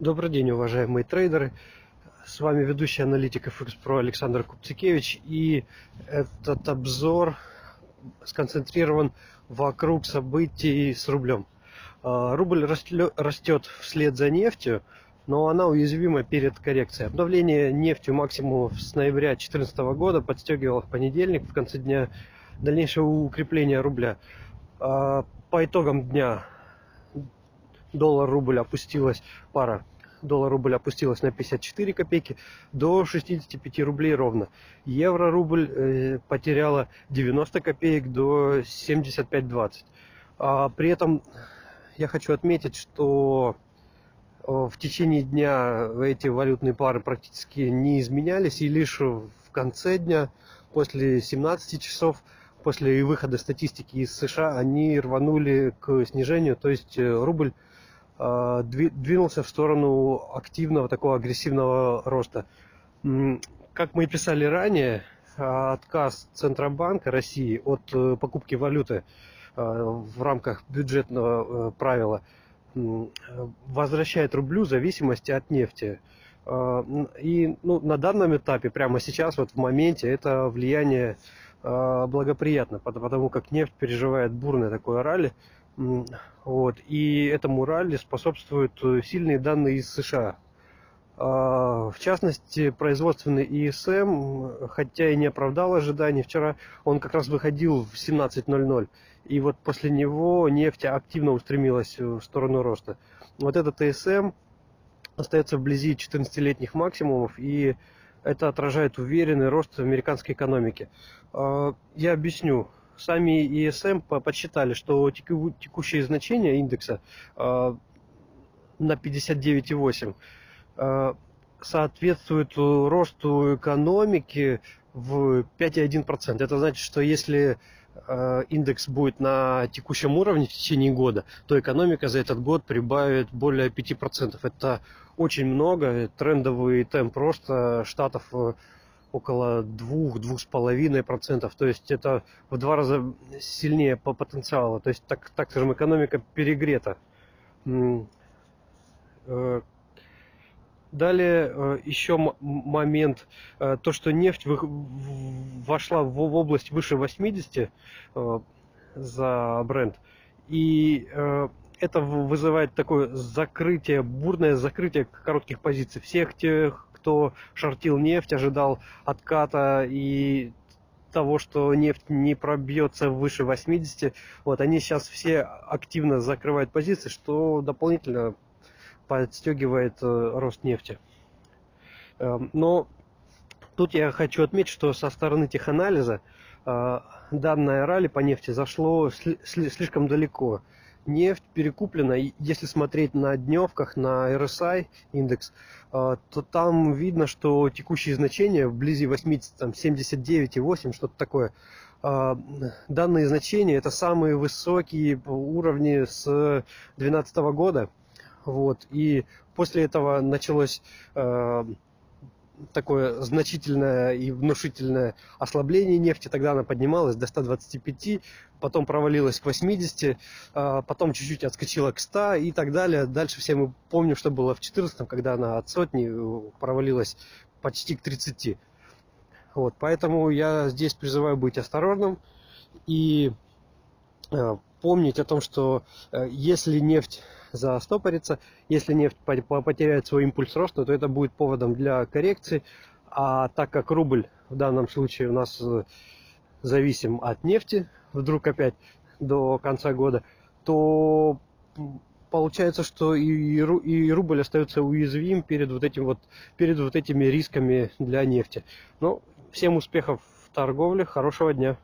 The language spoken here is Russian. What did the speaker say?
Добрый день, уважаемые трейдеры. С вами ведущий аналитик FX Pro Александр Купцикевич. И этот обзор сконцентрирован вокруг событий с рублем. А, рубль растет вслед за нефтью, но она уязвима перед коррекцией. Обновление нефтью максимум с ноября 2014 года подстегивало в понедельник в конце дня дальнейшего укрепления рубля. А, по итогам дня доллар-рубль опустилась, пара доллар-рубль опустилась на 54 копейки до 65 рублей ровно. Евро-рубль э, потеряла 90 копеек до 75-20. А при этом я хочу отметить, что э, в течение дня эти валютные пары практически не изменялись, и лишь в конце дня, после 17 часов, после выхода статистики из США, они рванули к снижению, то есть э, рубль двинулся в сторону активного такого агрессивного роста. Как мы и писали ранее, а, отказ Центробанка России от э, покупки валюты а, в рамках бюджетного э, правила возвращает рублю зависимости от нефти. И ну, на данном этапе, прямо сейчас, вот в моменте, это влияние благоприятно, потому как нефть переживает бурное такое ралли. Вот. И этому ралли способствуют э, сильные данные из США. А, в частности, производственный ИСМ, хотя и не оправдал ожиданий, вчера он как раз выходил в 17.00. И вот после него нефть активно устремилась в сторону роста. Вот этот ИСМ остается вблизи 14-летних максимумов, и это отражает уверенный рост американской экономики. А, я объясню сами ESM подсчитали, что текущее значение индекса э, на 59,8 э, соответствует росту экономики в 5,1%. Это значит, что если э, индекс будет на текущем уровне в течение года, то экономика за этот год прибавит более 5%. Это очень много. Трендовый темп роста штатов около 2-2,5%. То есть это в два раза сильнее по потенциалу. То есть, так, так скажем, экономика перегрета. Э, далее э, еще момент, э, то, что нефть вошла в область выше 80 за бренд. И это вызывает такое закрытие, бурное закрытие коротких позиций всех тех кто шортил нефть, ожидал отката и того, что нефть не пробьется выше 80, вот они сейчас все активно закрывают позиции, что дополнительно подстегивает э, рост нефти. Э, но тут я хочу отметить, что со стороны теханализа э, данное ралли по нефти зашло сли- слишком далеко нефть перекуплена. Если смотреть на дневках, на RSI индекс, а, то там видно, что текущие значения вблизи 80, там 79,8, что-то такое. А, данные значения это самые высокие уровни с 2012 года. Вот. И после этого началось а, такое значительное и внушительное ослабление нефти. Тогда она поднималась до 125, потом провалилась к 80, а, потом чуть-чуть отскочила к 100 и так далее. Дальше все мы помним, что было в 14 когда она от сотни э, провалилась почти к 30. Вот, поэтому я здесь призываю быть осторожным и э, помнить о том, что э, если нефть застопорится, если нефть потеряет свой импульс роста, то это будет поводом для коррекции. А так как рубль в данном случае у нас э, зависим от нефти, вдруг опять до конца года, то получается, что и, рубль остается уязвим перед вот этим вот перед вот этими рисками для нефти. Ну, всем успехов в торговле, хорошего дня.